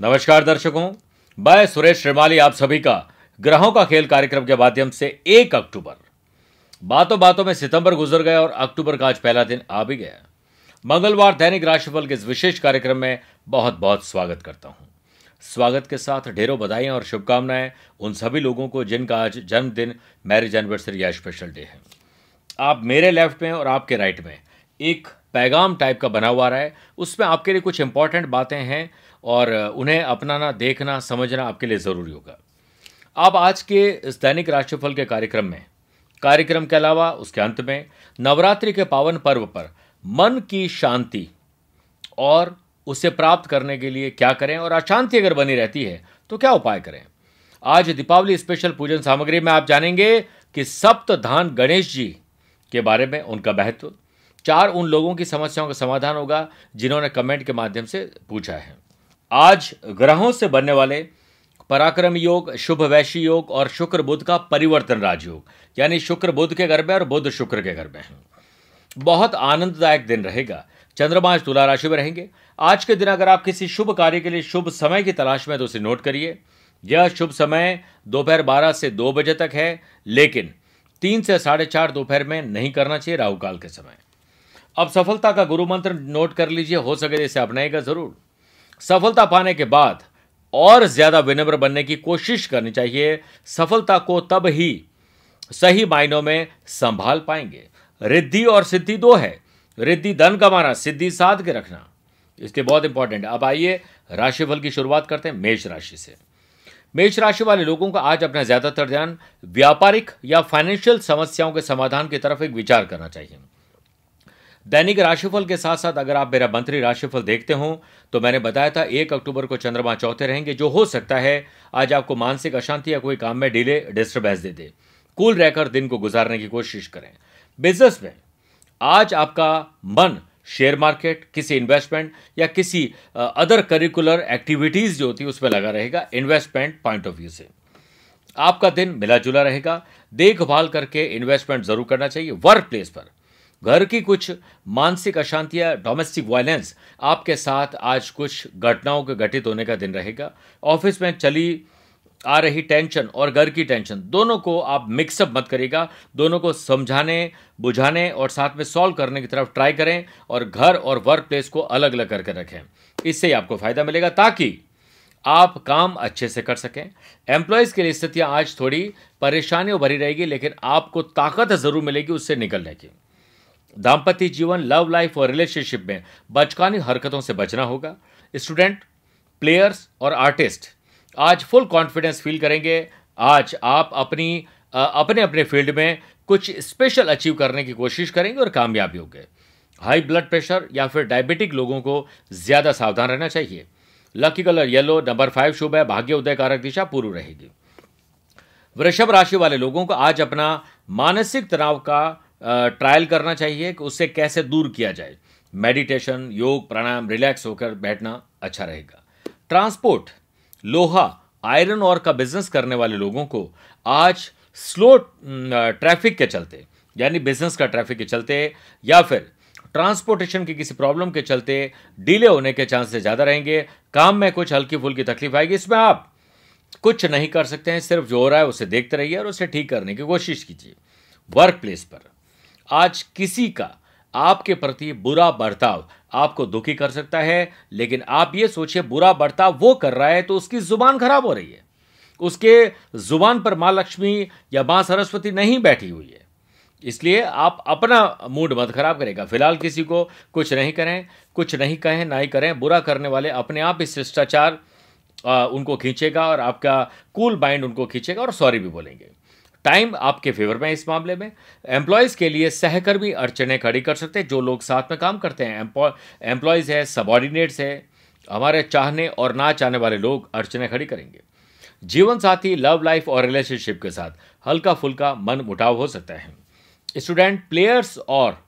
नमस्कार दर्शकों, मैं सुरेश श्रीमाली आप सभी का ग्रहों का खेल कार्यक्रम के माध्यम से एक अक्टूबर। बातों बातों में सितंबर गुजर गया और अक्टूबर का आज पहला दिन आ भी गया। मंगलवार दैनिक राशिफल के इस विशेष कार्यक्रम में बहुत बहुत स्वागत करता हूँ। स्वागत के साथ ढेरों बधाइयाँ और शुभकामनाएँ उन सभी लोगों को जिनका आज जन्मदिन, मैरिज एनिवर्सरी या स्पेशल डे है। आप मेरे लेफ़्ट में और आपके राइट में एक पैगाम टाइप का बना हुआ रहा है। उसमें आपके लिए कुछ इंपॉर्टेंट बातें हैं और उन्हें अपनाना, देखना, समझना आपके लिए ज़रूरी होगा। आप आज के इस दैनिक राशिफल के कार्यक्रम में, कार्यक्रम के अलावा उसके अंत में, नवरात्रि के पावन पर्व पर मन की शांति और उसे प्राप्त करने के लिए क्या करें? और अशांति अगर बनी रहती है तो क्या उपाय करें? आज दीपावली स्पेशल पूजन सामग्री में आप जानेंगे कि सप्तधान गणेश जी के बारे में उनका महत्व। चार उन लोगों की समस्याओं का समाधान होगा जिन्होंने कमेंट के माध्यम से पूछा है। आज ग्रहों से बनने वाले पराक्रम योग, शुभ वैशी योग और शुक्र बुद्ध का परिवर्तन राजयोग यानी शुक्र बुद्ध के घर में और बुद्ध शुक्र के घर में। बहुत आनंददायक दिन रहेगा। चंद्रमा तुला राशि में रहेंगे। आज के दिन अगर आप किसी शुभ कार्य के लिए शुभ समय की तलाश में तो उसे नोट करिए। यह शुभ समय दोपहर बारह से दो बजे तक है, लेकिन तीन से साढ़े चार दोपहर में नहीं करना चाहिए राहु काल के समय। अब सफलता का गुरु मंत्र नोट कर लीजिए, हो सके तो इसे अपनाएगा ज़रूर। सफलता पाने के बाद और ज़्यादा विनम्र बनने की कोशिश करनी चाहिए। सफलता को तब ही सही मायनों में संभाल पाएँगे। रिद्धि और सिद्धि दो है। रिद्धि धन कमाना, सिद्धि साध के रखना इसके बहुत इंपॉर्टेंट अब आइए राशिफल की शुरुआत करते हैं मेष राशि से। मेष राशि वाले लोगों का आज अपना ज़्यादातर ध्यान व्यापारिक या फाइनेंशियल समस्याओं के समाधान की तरफ़ एक विचार करना चाहिए। दैनिक राशिफल के साथ साथ अगर आप मेरा मंत्री राशिफल देखते हो तो मैंने बताया था एक अक्टूबर को चंद्रमा चौथे रहेंगे, जो हो सकता है आज आपको मानसिक अशांति या कोई काम में डिले डिस्टर्बेंस दे दे। कूल रहकर दिन को गुजारने की कोशिश करें। बिज़नेस में आज आपका मन शेयर मार्केट किसी इन्वेस्टमेंट या किसी अदर करिकुलर एक्टिविटीज़ जो होती है, उसमें लगा रहेगा इन्वेस्टमेंट पॉइंट ऑफ़ व्यू से। आपका दिन मिला जुला रहेगा। देखभाल करके इन्वेस्टमेंट ज़रूर करना चाहिए वर्क प्लेस पर। घर की कुछ मानसिक अशांतियाँ डोमेस्टिक वायलेंस आपके साथ आज कुछ घटनाओं के घटित होने का दिन रहेगा। ऑफ़िस में चली आ रही टेंशन और घर की टेंशन दोनों को आप मिक्सअप मत करिएगा। दोनों को समझाने, बुझाने और साथ में सॉल्व करने की तरफ़ ट्राई करें और घर और वर्क प्लेस को अलग अलग करके रखें। इससे ही आपको फ़ायदा मिलेगा ताकि आप काम अच्छे से कर सकें। एम्प्लॉयज़ के लिए स्थितियाँ आज थोड़ी परेशानियों भरी रहेगी, लेकिन आपको ताकत ज़रूर मिलेगी उससे निकलने की। दाम्पत्य जीवन लव लाइफ और रिलेशनशिप में बचकानी हरकतों से बचना होगा। स्टूडेंट प्लेयर्स और आर्टिस्ट आज फुल कॉन्फिडेंस फील करेंगे। आज आप अपनी अपने अपने फ़ील्ड में कुछ स्पेशल अचीव करने की कोशिश करेंगे और कामयाबी होंगे। हाई ब्लड प्रेशर या फिर डायबिटिक लोगों को ज़्यादा सावधान रहना चाहिए। Lucky colour yellow number five शुभ है, भाग्य उदय कारक दिशा पूर्व रहेगी। वृषभ राशि वाले लोगों को आज अपना मानसिक तनाव का ट्रायल करना चाहिए कि उससे कैसे दूर किया जाए। मेडिटेशन योग, प्राणायाम रिलैक्स होकर बैठना अच्छा रहेगा। ट्रांसपोर्ट लोहा आयरन और का बिज़नेस करने वाले लोगों को आज स्लो ट्रैफ़िक के चलते, यानी बिज़नेस का ट्रैफ़िक के चलते या फिर ट्रांसपोर्टेशन की किसी प्रॉब्लम के चलते डिले होने के चांसेस ज़्यादा रहेंगे। काम में कुछ हल्की फुल्की तकलीफ़ आएगी। इसमें आप कुछ नहीं कर सकते हैं, सिर्फ़ जो हो रहा है उसे देखते रहिए और उसे ठीक करने की कोशिश कीजिए। वर्क प्लेस पर। आज किसी का आपके प्रति बुरा बर्ताव आपको दुखी कर सकता है, लेकिन आप ये सोचिए, बुरा बर्ताव वो कर रहा है तो उसकी ज़ुबान खराब हो रही है। उसके ज़ुबान पर माँ लक्ष्मी या माँ सरस्वती नहीं बैठी हुई है। इसलिए आप अपना मूड मत खराब करेगा। फ़िलहाल किसी को कुछ नहीं करें, कुछ नहीं कहें, ना ही करें। बुरा करने वाले अपने आप इस शिष्टाचार उनको खींचेगा और आपका कूल माइंड उनको खींचेगा और सॉरी भी बोलेंगे। टाइम आपके फेवर में इस मामले में। एम्प्लॉयज़ के लिए सहकर्मी अड़चने खड़ी कर सकते हैं, जो लोग साथ में काम करते हैं। एम्प्लॉयज़ है सबॉर्डिनेट्स है। हमारे चाहने और ना चाहने वाले लोग अड़चने खड़ी करेंगे। जीवन साथी लव लाइफ और रिलेशनशिप के साथ हल्का फुल्का मन मुटाव हो सकता है। स्टूडेंट प्लेयर्स और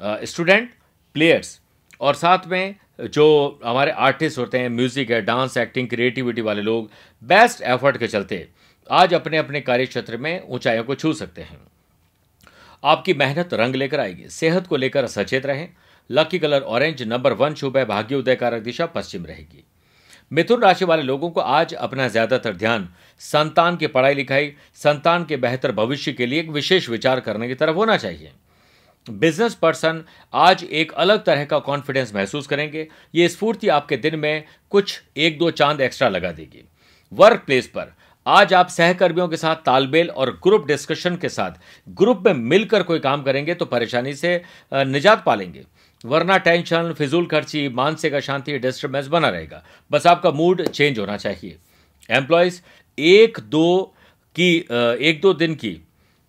स्टूडेंट प्लेयर्स और साथ में जो हमारे आर्टिस्ट होते हैं म्यूज़िक है डांस एक्टिंग क्रिएटिविटी वाले लोग बेस्ट एफर्ट के चलते आज अपने अपने कार्य क्षेत्र में ऊंचाइयों को छू सकते हैं। आपकी मेहनत रंग लेकर आएगी, सेहत को लेकर सचेत रहें। Lucky colour orange number one शुभ है, भाग्य उदय कारक दिशा पश्चिम रहेगी। मिथुन राशि वाले लोगों को आज अपना ज़्यादातर ध्यान संतान की पढ़ाई लिखाई, संतान के बेहतर भविष्य के लिए एक विशेष विचार करने की तरफ़ होना चाहिए। बिज़नेस पर्सन आज एक अलग तरह का कॉन्फिडेंस महसूस करेंगे। ये स्फूर्ति आपके दिन में कुछ एक दो चाँद एक्स्ट्रा लगा देगी। वर्क प्लेस पर आज आप सहकर्मियों के साथ तालमेल और ग्रुप डिस्कशन के साथ ग्रुप में मिलकर कोई काम करेंगे तो परेशानी से निजात पालेंगे। वरना टेंशन, फिजूल खर्ची, मानसिक अशांति, डिस्टर्बेंस बना रहेगा। बस आपका मूड चेंज होना चाहिए। एम्प्लॉयज़, एक दो की एक दो दिन की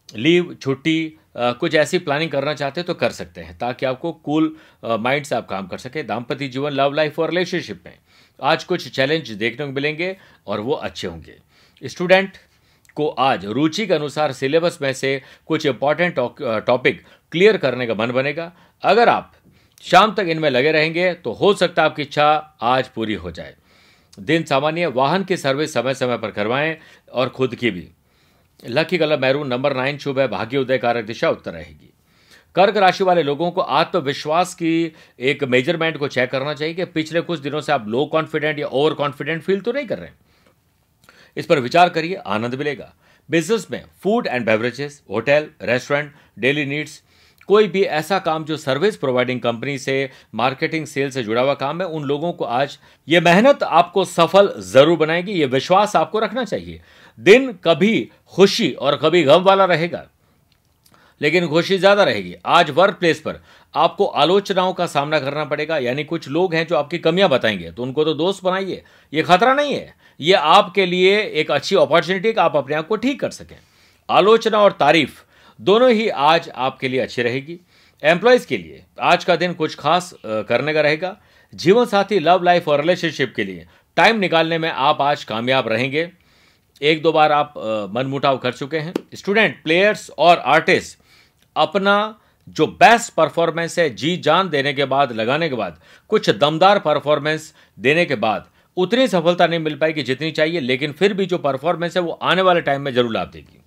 लीव, छुट्टी कुछ ऐसी प्लानिंग करना चाहते हैं तो कर सकते हैं, ताकि आपको कूल माइंड से आप काम कर सके। दाम्पत्य जीवन, लव लाइफ और रिलेशनशिप में। आज कुछ चैलेंज देखने को मिलेंगे और वो अच्छे होंगे। स्टूडेंट को आज रुचि के अनुसार सिलेबस में से कुछ इंपॉर्टेंट टॉपिक क्लियर करने का मन बनेगा। अगर आप शाम तक इनमें लगे रहेंगे तो हो सकता है आपकी इच्छा आज पूरी हो जाए। दिन सामान्य वाहन की सर्विस समय समय पर करवाएँ और खुद की भी। Lucky colour maroon number nine शुभ है, भाग्य उदय कारक दिशा उत्तर रहेगी। कर्क राशि वाले लोगों को आत्मविश्वास की एक मेज़रमेंट को चेक करना चाहिए कि पिछले कुछ दिनों से आप लो कॉन्फिडेंट या ओवर कॉन्फिडेंट फील तो नहीं कर रहे इस पर विचार करिए, आनंद मिलेगा। बिज़नेस में food and beverages hotel restaurant daily needs कोई भी ऐसा काम जो सर्विस प्रोवाइडिंग कंपनी से मार्केटिंग सेल से जुड़ा हुआ काम है, उन लोगों को आज ये मेहनत आपको सफल ज़रूर बनाएगी, ये विश्वास आपको रखना चाहिए। दिन कभी खुशी और कभी गम वाला रहेगा, लेकिन खुशी ज़्यादा रहेगी। आज वर्क प्लेस पर आपको आलोचनाओं का सामना करना पड़ेगा, यानी कुछ लोग हैं जो आपकी कमियाँ बताएँगे तो उनको तो दोस्त बनाइए, ये खतरा नहीं है। ये आपके लिए एक अच्छी अपॉर्चुनिटी आप अपने आप को ठीक कर सकें। आलोचना और तारीफ़ दोनों ही आज आपके लिए अच्छी रहेगी। एम्प्लॉयज़ के लिए आज का दिन कुछ खास करने का रहेगा। जीवन साथी लव लाइफ और रिलेशनशिप के लिए टाइम निकालने में आप आज कामयाब रहेंगे। एक दो बार आप मनमुटाव कर चुके हैं। स्टूडेंट प्लेयर्स और आर्टिस्ट अपना जो बेस्ट परफॉर्मेंस है, जी जान देने के बाद, लगाने के बाद, कुछ दमदार परफॉर्मेंस देने के बाद उतनी सफलता नहीं मिल पाएगी जितनी चाहिए, लेकिन फिर भी जो परफॉर्मेंस है, वो आने वाले टाइम में ज़रूर लाभ देगी।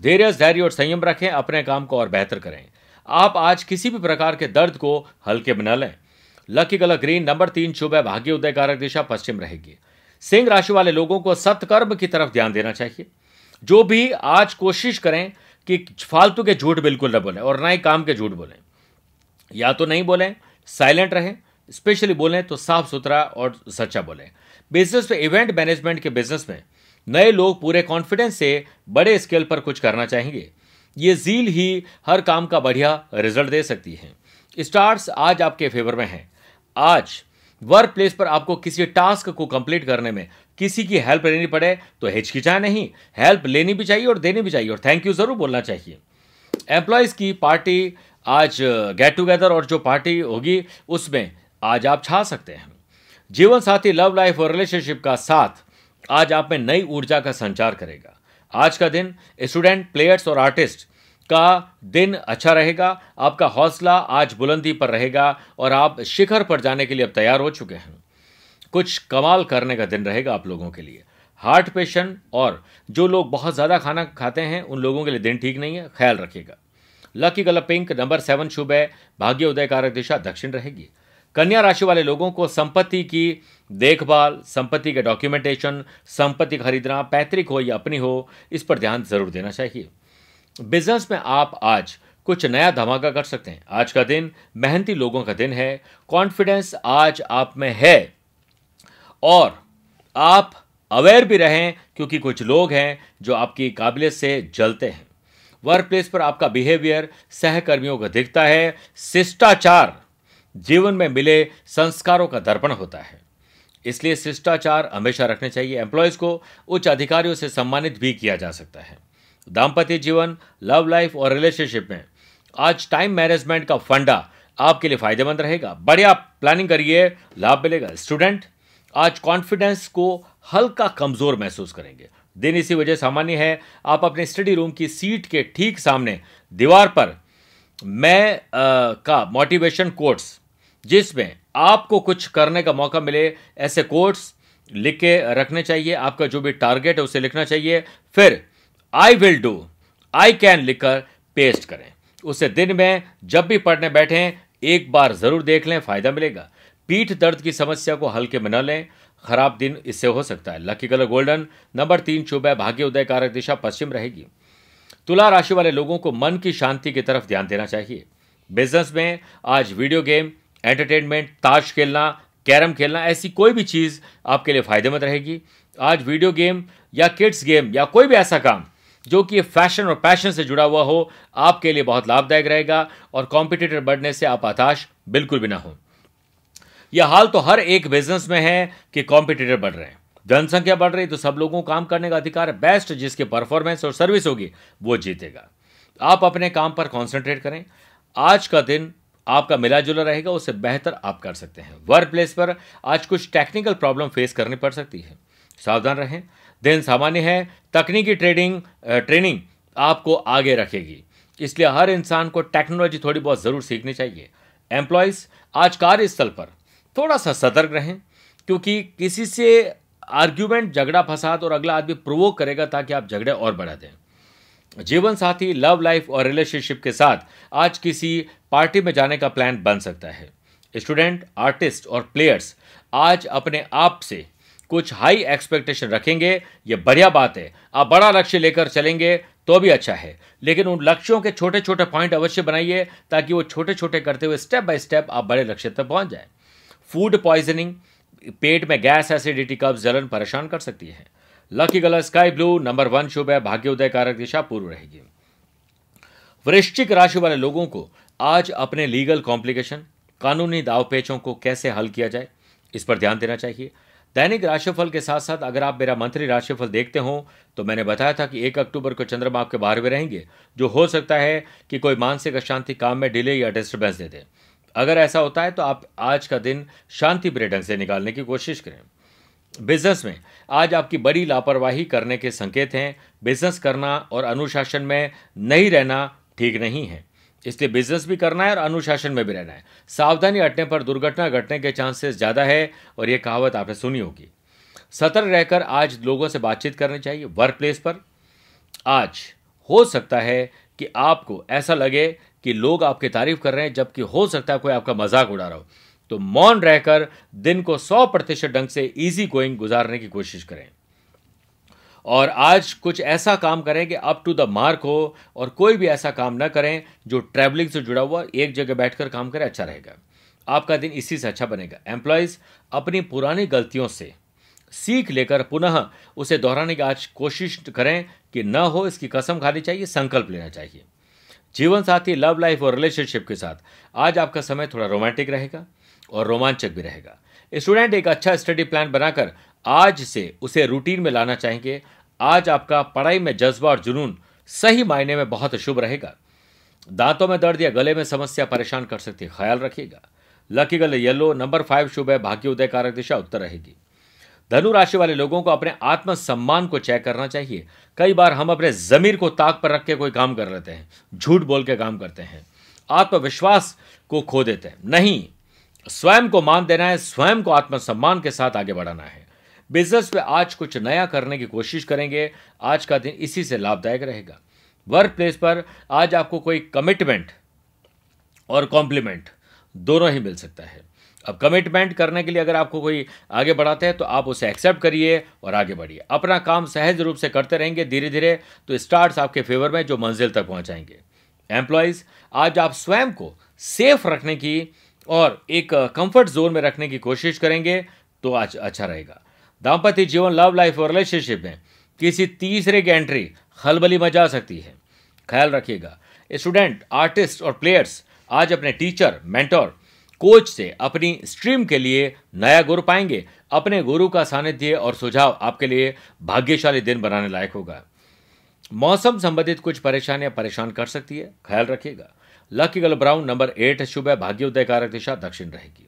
धैर्य धैर्य और संयम रखें, अपने काम को और बेहतर करें। आप आज किसी भी प्रकार के दर्द को हल्के बना लें। लकी कलर ग्रीन नंबर तीन शुभ है, भाग्य उदय कारक दिशा पश्चिम रहेगी। सिंह राशि वाले लोगों को सत्कर्म की तरफ़ ध्यान देना चाहिए। जो भी आज कोशिश करें कि फालतू के झूठ बिल्कुल न बोलें और ना ही काम के झूठ बोलें। या तो नहीं बोलें साइलेंट रहें स्पेशली बोलें तो साफ़ सुथरा और सच्चा बोलें। बिज़नेस में इवेंट मैनेजमेंट के बिज़नेस में, नए लोग पूरे कॉन्फिडेंस से बड़े स्केल पर कुछ करना चाहेंगे। ये जील ही हर काम का बढ़िया रिज़ल्ट दे सकती है। स्टार्स आज आपके फेवर में हैं। आज वर्क प्लेस पर आपको किसी टास्क को कंप्लीट करने में किसी की हेल्प लेनी पड़े तो हिचकिचाए नहीं। हेल्प लेनी भी चाहिए और देनी भी चाहिए और थैंक यू ज़रूर बोलना चाहिए। एम्प्लॉयज़ की पार्टी आज गेट टुगेदर और जो पार्टी होगी, उसमें आज आप छा सकते हैं। जीवन साथी लव लाइफ और रिलेशनशिप का साथ आज आप में नई ऊर्जा का संचार करेगा। आज का दिन स्टूडेंट प्लेयर्स और आर्टिस्ट का दिन अच्छा रहेगा। आपका हौसला आज बुलंदी पर रहेगा और आप शिखर पर जाने के लिए अब तैयार हो चुके हैं। कुछ कमाल करने का दिन रहेगा आप लोगों के लिए। हार्ट पेशेंट और जो लोग बहुत ज़्यादा खाना खाते हैं, उन लोगों के लिए दिन ठीक नहीं है, ख्याल रखिएगा। Lucky colour pink number seven शुभ है। भाग्य उदय कारक दिशा दक्षिण रहेगी। कन्या राशि वाले लोगों को संपत्ति की देखभाल, संपत्ति के डॉक्यूमेंटेशन संपत्ति खरीदना, पैतृक हो या अपनी हो, इस पर ध्यान ज़रूर देना चाहिए। बिज़नेस में आप आज कुछ नया धमाका कर सकते हैं। आज का दिन मेहनती लोगों का दिन है। कॉन्फिडेंस आज आप में है। और आप अवेयर भी रहें क्योंकि कुछ लोग हैं जो आपकी काबिलियत से जलते हैं। वर्क प्लेस पर आपका बिहेवियर सहकर्मियों का दिखता है। शिष्टाचार जीवन में मिले संस्कारों का दर्पण होता है। इसलिए शिष्टाचार हमेशा रखने चाहिए। एम्प्लॉयज़ को उच्च अधिकारियों से सम्मानित भी किया जा सकता है। दाम्पत्य जीवन लव लाइफ और रिलेशनशिप में आज टाइम मैनेजमेंट का फंडा आपके लिए फ़ायदेमंद रहेगा। बढ़िया प्लानिंग करिए लाभ मिलेगा। स्टूडेंट आज कॉन्फिडेंस को हल्का कमज़ोर महसूस करेंगे। दिन इसी वजह सामान्य है आप अपने स्टडी रूम की सीट के ठीक सामने दीवार पर मैं आ, का मोटिवेशन कोट्स जिसमें आपको कुछ करने का मौका मिले, ऐसे कोट्स लिख के रखने चाहिए, आपका जो भी टारगेट है उसे लिखना चाहिए। फिर I will do I can लिखकर पेस्ट करें। उसे दिन में जब भी पढ़ने बैठे, एक बार ज़रूर देख लें, फ़ायदा मिलेगा। पीठ दर्द की समस्या को हल्के में न लें। खराब दिन इससे हो सकता है। लकी कलर गोल्डन नंबर तीन शुभ है भाग्य उदय कारक दिशा पश्चिम रहेगी। तुला राशि वाले लोगों को मन की शांति की तरफ़ ध्यान देना चाहिए। बिज़नेस में आज वीडियो गेम एंटरटेनमेंट, ताश खेलना, कैरम खेलना, ऐसी कोई भी चीज़ आपके लिए फ़ायदेमंद रहेगी। आज वीडियो गेम या किड्स गेम या कोई भी ऐसा काम जो कि फ़ैशन और पैशन से जुड़ा हुआ हो, आपके लिए बहुत लाभदायक रहेगा और कॉम्पिटिटर बढ़ने से आप हताश बिल्कुल भी ना हो। यह हाल तो हर एक बिज़नेस में है कि कॉम्पिटिटर बढ़ रहे हैं। जनसंख्या बढ़ रही तो सब लोगों को काम करने का अधिकार है। बेस्ट जिसके परफॉर्मेंस और सर्विस होगी, वो जीतेगा। आप अपने काम पर कॉन्सेंट्रेट करें। आज का दिन आपका मिला जुला रहेगा, उससे बेहतर आप कर सकते हैं। वर्क प्लेस पर आज कुछ टेक्निकल प्रॉब्लम फेस करनी पड़ सकती है। सावधान रहें। दिन सामान्य है, तकनीकी ट्रेडिंग ट्रेनिंग आपको आगे रखेगी। इसलिए हर इंसान को टेक्नोलॉजी थोड़ी बहुत ज़रूर सीखनी चाहिए। एम्प्लॉयज़ आज कार्यस्थल पर थोड़ा सा सतर्क रहें, क्योंकि किसी से आर्ग्यूमेंट झगड़ा, फसाद और अगला आदमी प्रोवोक करेगा ताकि आप झगड़े और बढ़ा दें। जीवन साथी लव लाइफ और रिलेशनशिप के साथ आज किसी पार्टी में जाने का प्लान बन सकता है। स्टूडेंट आर्टिस्ट और प्लेयर्स आज अपने आप से कुछ हाई एक्सपेक्टेशन रखेंगे। ये बढ़िया बात है। आप बड़ा लक्ष्य लेकर चलेंगे तो भी अच्छा है। लेकिन उन लक्ष्यों के छोटे छोटे पॉइंट अवश्य बनाइए ताकि वो छोटे छोटे करते हुए स्टेप बाय स्टेप आप बड़े लक्ष्य तक पहुँच जाए। फ़ूड पॉइजनिंग पेट में गैस एसिडिटी कब्ज, जलन परेशान कर सकती है। Lucky colour sky blue number one शुभ है भाग्योदय कारक दिशा पूर्व रहेगी। वृश्चिक राशि वाले लोगों को आज अपने लीगल कॉम्प्लिकेशन कानूनी दावपेचों को कैसे हल किया जाए, इस पर ध्यान देना चाहिए। दैनिक राशिफल के साथ साथ अगर आप मेरा मंत्री राशिफल देखते हो तो मैंने बताया था कि एक अक्टूबर को चंद्रमा आपके बारहवें रहेंगे, जो हो सकता है कि कोई मानसिक अशांति काम में डिले या डिस्टर्बेंस दे दे। अगर ऐसा होता है तो आप आज का दिन शांति प्रिय ढंग से निकालने की कोशिश करें। बिज़नेस में। आज आपकी बड़ी लापरवाही करने के संकेत हैं। बिज़नेस करना और अनुशासन में नहीं रहना ठीक नहीं है। इसलिए बिज़नेस भी करना है और अनुशासन में भी रहना है। सावधानी हटने पर दुर्घटना घटने के चांसेस ज़्यादा है और यह कहावत आपने सुनी होगी। सतर्क रहकर आज लोगों से बातचीत करनी चाहिए वर्क प्लेस पर। आज हो सकता है कि आपको ऐसा लगे कि लोग आपकी तारीफ़ कर रहे हैं जबकि हो सकता है कोई आपका मज़ाक उड़ा रहा हो। तो मौन रहकर दिन को 100 प्रतिशत ढंग से इजी गोइंग गुजारने की कोशिश करें। और आज कुछ ऐसा काम करें कि अप टू द मार्क हो और कोई भी ऐसा काम ना करें जो ट्रैवलिंग से जुड़ा हुआ एक जगह बैठकर काम करें अच्छा रहेगा। आपका दिन इसी से अच्छा बनेगा। एम्प्लॉयज़ अपनी पुरानी गलतियों से सीख लेकर पुनः उसे दोहराने की आज कोशिश करें कि न हो, इसकी कसम खानी चाहिए, संकल्प लेना चाहिए। जीवन साथी लव लाइफ और रिलेशनशिप के साथ आज आपका समय थोड़ा रोमांटिक रहेगा। और रोमांचक भी रहेगा। स्टूडेंट, एक अच्छा स्टडी प्लान बनाकर आज से उसे रूटीन में लाना चाहेंगे। आज आपका पढ़ाई में जज्बा और जुनून सही मायने में बहुत शुभ रहेगा। दांतों में दर्द या गले में समस्या परेशान कर सकती है। ख्याल रखिएगा। लकी गले येलो नंबर फाइव शुभ है। भाग्य उदय कारक दिशा उत्तर रहेगी। धनु राशि वाले लोगों को अपने आत्म सम्मान को चेक करना चाहिए। कई बार हम अपने जमीर को ताक पर रख के कोई काम कर लेते हैं। झूठ बोल के काम करते हैं। आत्मविश्वास को खो देते हैं। नहीं स्वयं को मान देना है, स्वयं को आत्मसम्मान के साथ आगे बढ़ाना है। बिज़नेस में आज कुछ नया करने की कोशिश करेंगे, आज का दिन इसी से लाभदायक रहेगा। वर्क प्लेस पर आज आपको कोई कमिटमेंट और कॉम्प्लीमेंट दोनों ही मिल सकता है। अब कमिटमेंट करने के लिए अगर आपको कोई आगे बढ़ाते हैं तो आप उसे एक्सेप्ट करिए और आगे बढ़िए। अपना काम सहज रूप से करते रहेंगे धीरे धीरे तो स्टार्ट्स आपके फेवर में, जो मंजिल तक पहुंचाएँगे। एम्प्लॉयज़ आज आप स्वयं को सेफ़ रखने की और एक कंफर्ट जोन में रखने की कोशिश करेंगे तो आज अच्छा रहेगा। दाम्पत्य जीवन लव लाइफ और रिलेशनशिप में किसी तीसरे की एंट्री खलबली मचा सकती है। ख्याल रखिएगा। स्टूडेंट आर्टिस्ट और प्लेयर्स आज अपने टीचर मेंटोर कोच से अपनी स्ट्रीम के लिए नया गुरु पाएँगे। अपने गुरु का सानिध्य और सुझाव आपके लिए भाग्यशाली दिन बनाने लायक होगा। मौसम संबंधित कुछ परेशानियाँ परेशान कर सकती है। ख्याल रखिएगा। Lucky colour brown number eight शुभ है भाग्योदय कारक दिशा दक्षिण रहेगी।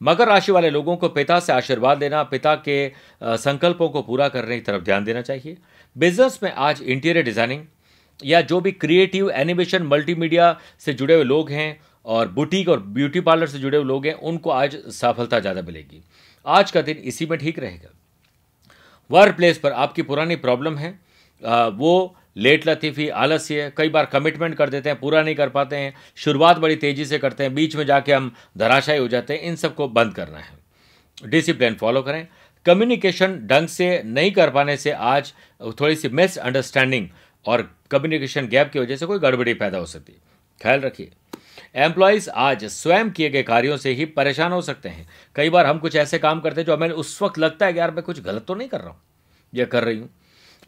मकर राशि वाले लोगों को पिता से आशीर्वाद देना पिता के संकल्पों को पूरा करने की तरफ़ ध्यान देना चाहिए। बिज़नेस में आज इंटीरियर डिज़ाइनिंग या जो भी क्रिएटिव एनिमेशन मल्टीमीडिया से जुड़े हुए लोग हैं और बुटीक और ब्यूटी पार्लर से जुड़े हुए लोग हैं, उनको आज सफलता ज़्यादा मिलेगी। आज का दिन इसी में ठीक रहेगा। वर्क प्लेस पर आपकी पुरानी प्रॉब्लम है वो लेट लतीफ़ी आलस्य कई बार कमिटमेंट कर देते हैं, पूरा नहीं कर पाते हैं, शुरुआत बड़ी तेज़ी से करते हैं, बीच में जाके हम धराशायी हो जाते हैं, इन सबको बंद करना है। डिसिप्लिन फॉलो करें। कम्युनिकेशन ढंग से नहीं कर पाने से आज थोड़ी सी मिसअंडरस्टैंडिंग और कम्युनिकेशन गैप की वजह से कोई गड़बड़ी पैदा हो सकती है। ख्याल रखिए। एम्प्लॉयज़ आज स्वयं किए गए कार्यों से ही परेशान हो सकते हैं। कई बार हम कुछ ऐसे काम करते हैं जो हमें उस वक्त लगता है कि यार मैं कुछ गलत तो नहीं कर रहा हूँ। या कर रही हूँ।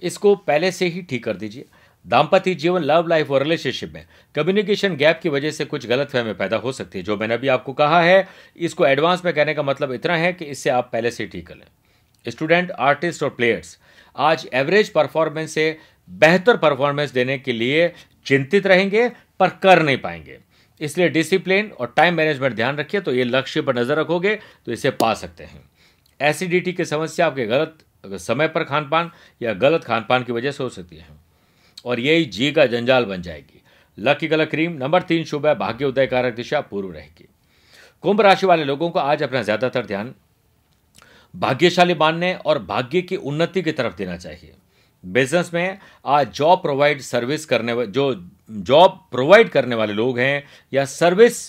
इसको पहले से ही ठीक कर दीजिए। दाम्पत्य जीवन लव लाइफ और रिलेशनशिप में कम्युनिकेशन गैप की वजह से कुछ गलत फहमी पैदा हो सकती है, जो मैंने अभी आपको कहा है। इसको एडवांस में कहने का मतलब इतना है कि इससे आप पहले से ठीक कर लें। स्टूडेंट आर्टिस्ट और प्लेयर्स आज एवरेज परफॉर्मेंस से बेहतर परफॉर्मेंस देने के लिए चिंतित रहेंगे, पर कर नहीं पाएँगे। इसलिए डिसिप्लिन और टाइम मैनेजमेंट ध्यान रखिए तो ये लक्ष्य पर नज़र रखोगे तो इसे पा सकते हैं। एसिडिटी की समस्या, आपके गलत समय पर खान पान या गलत खान पान की वजह से हो सकती है। और यही जी का जंजाल बन जाएगी। लकी कलर क्रीम नंबर तीन शुभ है, भाग्य उदय कारक दिशा पूर्व रहेगी। कुंभ राशि वाले लोगों को आज अपना ज़्यादातर ध्यान भाग्यशाली मानने और भाग्य की उन्नति की तरफ़ देना चाहिए। बिज़नेस में आज जॉब प्रोवाइड सर्विस करने जो जॉब प्रोवाइड करने वाले लोग हैं या सर्विस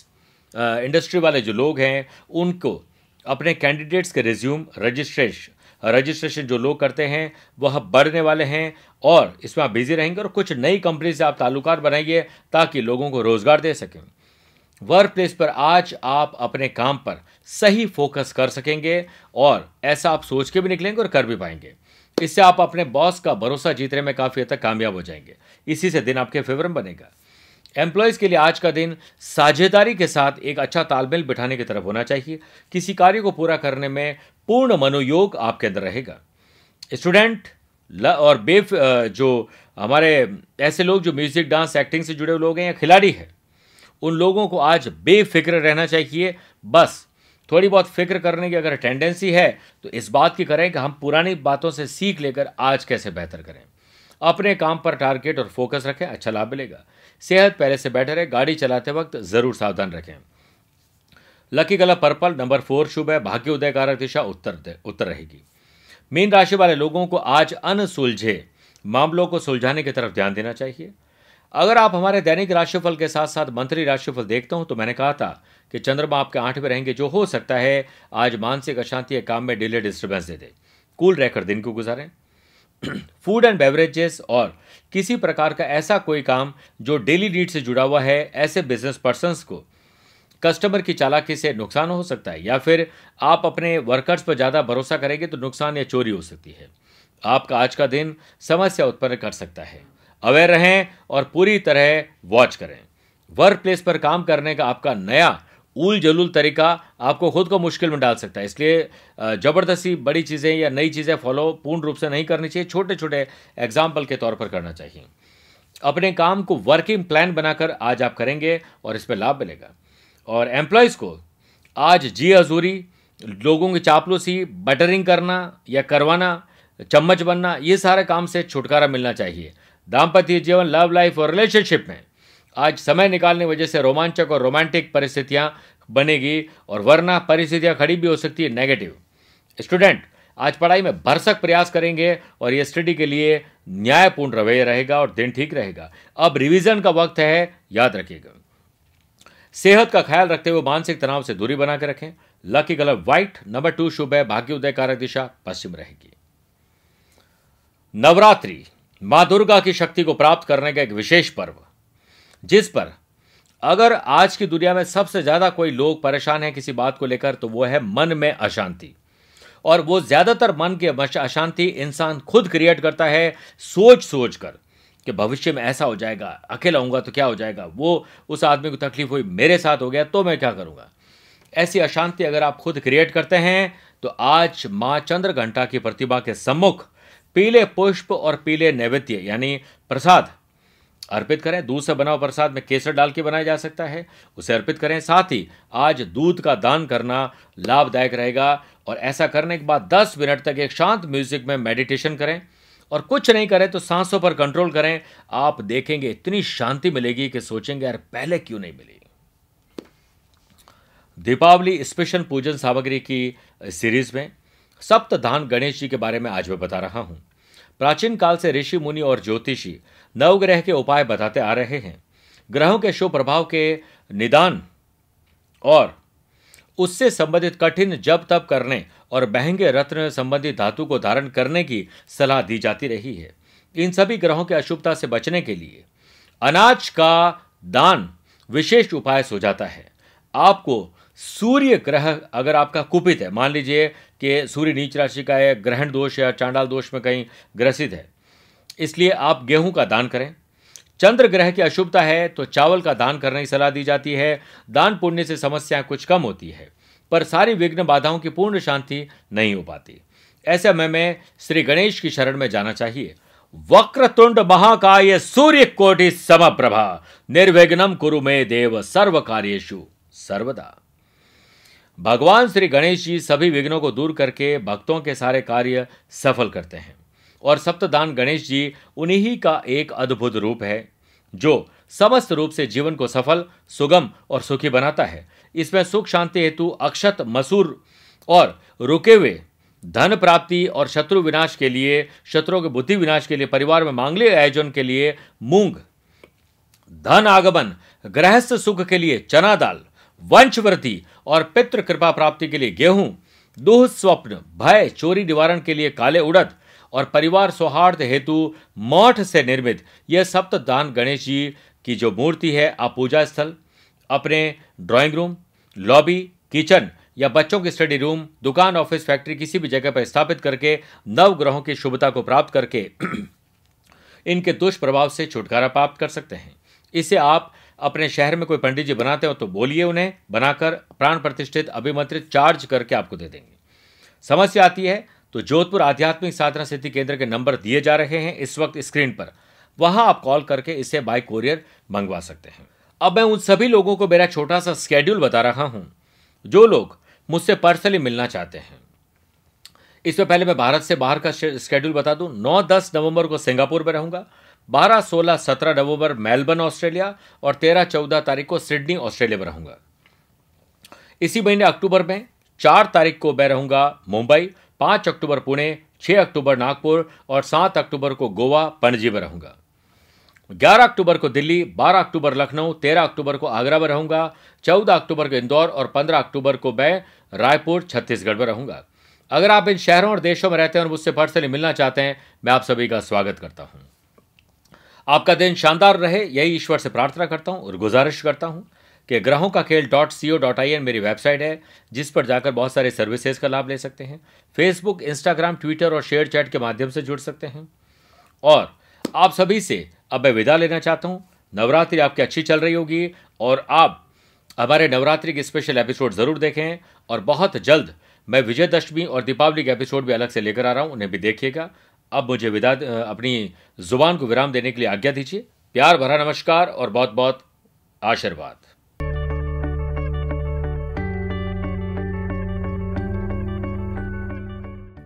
इंडस्ट्री वाले जो लोग हैं, उनको अपने कैंडिडेट्स के रिज्यूम रजिस्ट्रेशन रजिस्ट्रेशन जो लोग करते हैं, वह बढ़ने वाले हैं और इसमें आप बिज़ी रहेंगे और कुछ नई कंपनी से आप ताल्लुकात बनाइए ताकि लोगों को रोज़गार दे सकें। वर्क प्लेस पर आज आप अपने काम पर सही फोकस कर सकेंगे और ऐसा आप सोच के भी निकलेंगे और कर भी पाएँगे। इससे आप अपने बॉस का भरोसा जीतने में काफ़ी हद तक कामयाब हो जाएँगे। इसी से दिन आपके फेवर में बनेगा। एम्प्लॉयज़ के लिए आज का दिन साझेदारी के साथ एक अच्छा तालमेल बिठाने की तरफ़ होना चाहिए। किसी कार्य को पूरा करने में पूर्ण मनोयोग आपके अंदर रहेगा। स्टूडेंट और बेफ जो हमारे, ऐसे लोग जो म्यूज़िक डांस एक्टिंग से जुड़े लोग हैं या खिलाड़ी हैं, उन लोगों को आज बेफिक्र रहना चाहिए। बस, थोड़ी बहुत फ़िक्र करने की अगर टेंडेंसी है तो इस बात की करें कि हम पुरानी बातों से सीख लेकर आज कैसे बेहतर करें। अपने काम पर टारगेट और फोकस रखें अच्छा लाभ मिलेगा। सेहत पहले से बेटर है, गाड़ी चलाते वक्त ज़रूर सावधान रखें। Lucky colour purple, number four, शुभ है, भाग्य उदय कारक दिशा, उत्तर उत्तर रहेगी। मीन राशि वाले लोगों को आज अनसुलझे मामलों को सुलझाने की तरफ़ ध्यान देना चाहिए। अगर आप हमारे दैनिक राशिफल के साथ साथ मंत्री राशिफल देखते हो तो मैंने कहा था कि चंद्रमा आपके आठ में रहेंगे, जो हो सकता है आज मानसिक अशांति काम में डिले, डिस्टर्बेंस दे दे। कूल रहकर दिन को गुजारें। फ़ूड एंड बेवरेजेस और किसी प्रकार का ऐसा कोई काम जो डेली नीड से जुड़ा हुआ है ऐसे बिज़नेस पर्सन को। कस्टमर की चालाकी से नुकसान हो सकता है या फिर आप अपने वर्कर्स पर ज़्यादा भरोसा करेंगे तो नुकसान या चोरी हो सकती है। आपका आज का दिन समस्या उत्पन्न कर सकता है। अवेयर रहें और पूरी तरह वॉच करें। वर्क प्लेस पर काम करने का आपका नया उल जलूल तरीका आपको खुद को मुश्किल में डाल सकता है। इसलिए ज़बरदस्ती बड़ी चीज़ें या नई चीज़ें फॉलो पूर्ण रूप से नहीं करनी चाहिए। छोटे छोटे एग्ज़ाम्पल के तौर पर करना चाहिए। अपने काम को वर्किंग प्लान बनाकर आज आप करेंगे और इस पर लाभ मिलेगा। और एम्प्लॉयज़ को आज जी हजूरी, लोगों की चापलूसी, बटरिंग करना या करवाना, चम्मच बनना, ये सारे काम से छुटकारा मिलना चाहिए। दाम्पत्य जीवन, लव लाइफ और रिलेशनशिप में आज समय निकालने वजह से रोमांचक और रोमांटिक परिस्थितियाँ बनेगी और वरना परिस्थितियाँ खड़ी भी हो सकती है नेगेटिव स्टूडेंट आज पढ़ाई में भरसक प्रयास करेंगे और ये स्टडी के लिए न्यायपूर्ण रवैया रहेगा और दिन ठीक रहेगा। अब रिवीजन का वक्त है, याद रखिएगा। सेहत का ख्याल रखते हुए मानसिक तनाव से दूरी बना के रखें। Lucky colour white number two शुभ है भाग्य उदय कारक दिशा पश्चिम रहेगी। नवरात्रि, माँ दुर्गा की शक्ति को प्राप्त करने का एक विशेष पर्व। जिस पर अगर आज की दुनिया में सबसे ज़्यादा कोई लोग परेशान है किसी बात को लेकर तो वो है मन में अशांति। और वो ज़्यादातर मन की अशांति इंसान खुद क्रिएट करता है सोच सोच कर कि भविष्य में ऐसा हो जाएगा, अकेला होऊँगा तो क्या हो जाएगा? वो उस आदमी को तकलीफ़ हुई, मेरे साथ हो गया तो मैं क्या करूँगा? ऐसी अशांति अगर आप खुद क्रिएट करते हैं तो आज माँ चंद्र घंटा की प्रतिभा के सम्मुख पीले पुष्प और पीले नैवेद्य, यानी प्रसाद अर्पित करें, दूध से बना प्रसाद में केसर डाल के बनाया जा सकता है। उसे अर्पित करें, साथ ही आज दूध का दान करना लाभदायक रहेगा। और ऐसा करने के बाद 10 मिनट तक एक शांत म्यूज़िक में मेडिटेशन करें। और कुछ नहीं करें तो सांसों पर कंट्रोल करें। आप देखेंगे, इतनी शांति मिलेगी कि सोचेंगे, यार, पहले क्यों नहीं मिली? दीपावली स्पेशल पूजन सामग्री की सीरीज़ में सप्तधान गणेश जी के बारे में आज मैं बता रहा हूँ। प्राचीन काल से ऋषि, मुनि और ज्योतिषी नवग्रह के उपाय बताते आ रहे हैं। ग्रहों के शुभ प्रभाव के निदान और उससे संबंधित कठिन जब तब करने और महँगे रत्न संबंधित धातु को धारण करने की सलाह दी जाती रही है। इन सभी ग्रहों के अशुभता से बचने के लिए अनाज का दान विशेष उपाय हो जाता है। आपको सूर्य ग्रह अगर आपका कुपित है, मान लीजिए कि सूर्य नीच राशि का है, ग्रहण दोष या चांडाल दोष में कहीं ग्रसित है, इसलिए आप गेहूँ का दान करें। चंद्र ग्रह की अशुभता है तो चावल का दान करने की सलाह दी जाती है, दान पुण्य से समस्याएँ कुछ कम होती है, पर सारी विघ्न बाधाओं की पूर्ण शांति नहीं हो पाती। ऐसे में मैं श्री गणेश की शरण में जाना चाहिए। वक्रतुंड महाकाय सूर्य कोटि समप्रभा निर्विघ्नम कुरु में देव सर्व कार्येशु सर्वदा। भगवान श्री गणेश जी सभी विघ्नों को दूर करके भक्तों के सारे कार्य सफल करते हैं। और सप्तदान गणेश जी उन्हीं का एक अद्भुत रूप है, जो समस्त रूप से जीवन को सफल, सुगम और सुखी बनाता है। इसमें सुख शांति हेतु अक्षत, मसूर और रुके हुए धन प्राप्ति और शत्रु विनाश के लिए, शत्रुओं के बुद्धि विनाश के लिए, परिवार में मांगलिक आयोजन के लिए मूंग, धन आगमन, गृहस्थ सुख के लिए चना दाल वंशवृद्धि और पितृ कृपा प्राप्ति के लिए गेहूँ दुह स्वप्न, भय, चोरी निवारण के लिए काले उड़द और परिवार सौहार्द हेतु मठ से निर्मित यह सप्त दान गणेश जी की जो मूर्ति है, आप पूजा स्थल, अपने ड्राइंग रूम लॉबी किचन या बच्चों की स्टडी रूम दुकान ऑफ़िस फैक्ट्री किसी भी जगह पर स्थापित करके नव ग्रहों की शुभता को प्राप्त करके इनके दुष्प्रभाव से छुटकारा प्राप्त कर सकते हैं। इसे आप अपने शहर में कोई पंडित जी बनाते हो तो बोलिए उन्हें, बनाकर प्राण प्रतिष्ठित अभिमंत्रित चार्ज करके आपको दे देंगे। समस्या आती है तो जोधपुर आध्यात्मिक साधना सिद्धि केंद्र के नंबर दिए जा रहे हैं इस वक्त स्क्रीन पर। वहाँ आप कॉल करके इसे बाय कोरियर मंगवा सकते हैं। अब मैं उन सभी लोगों को मेरा छोटा सा स्केड्यूल बता रहा हूँ। जो लोग मुझसे पर्सनली मिलना चाहते हैं। इससे पहले मैं भारत से बाहर का स्केड्यूल बता दूँ। नौ दस नवंबर को सिंगापुर में रहूँगा। बारह, सोलह, सत्रह नवंबर मेलबर्न, ऑस्ट्रेलिया और तेरह, चौदह तारीख को सिडनी, ऑस्ट्रेलिया में रहूँगा। इसी महीने अक्टूबर में चार तारीख को मैं रहूँगा मुंबई, पाँच अक्टूबर पुणे, छह अक्टूबर नागपुर और सात अक्टूबर को गोवा, पणजी में रहूँगा। ग्यारह अक्टूबर को दिल्ली, बारह अक्टूबर लखनऊ, तेरह अक्टूबर को आगरा में रहूँगा, चौदह अक्टूबर को इंदौर और पंद्रह अक्टूबर को मैं रायपुर, छत्तीसगढ़ में रहूँगा। अगर आप इन शहरों और देशों में रहते हैं और मुझसे पर्सनली मिलना चाहते हैं, मैं आप सभी का स्वागत करता हूँ। आपका दिन शानदार रहे। यही ईश्वर से प्रार्थना करता हूँ और गुजारिश करता हूँ कि ग्रहों का खेल. Dot C O dot I N मेरी वेबसाइट है, जिस पर जाकर बहुत सारे सर्विसेज़ का लाभ ले सकते हैं। फेसबुक इंस्टाग्राम ट्विटर और शेयर चैट के माध्यम से जुड़ सकते हैं। और आप सभी से अब मैं विदा लेना चाहता हूँ। नवरात्रि आपकी अच्छी चल रही होगी और आप हमारे नवरात्रि के स्पेशल एपिसोड ज़रूर देखें और बहुत जल्द मैं विजयदशमी और दीपावली के एपिसोड भी अलग से लेकर आ रहा हूँ, उन्हें भी देखिएगा। अब मुझे विदा अपनी ज़ुबान को विराम देने के लिए आज्ञा दीजिए। प्यार भरा नमस्कार और बहुत बहुत आशीर्वाद।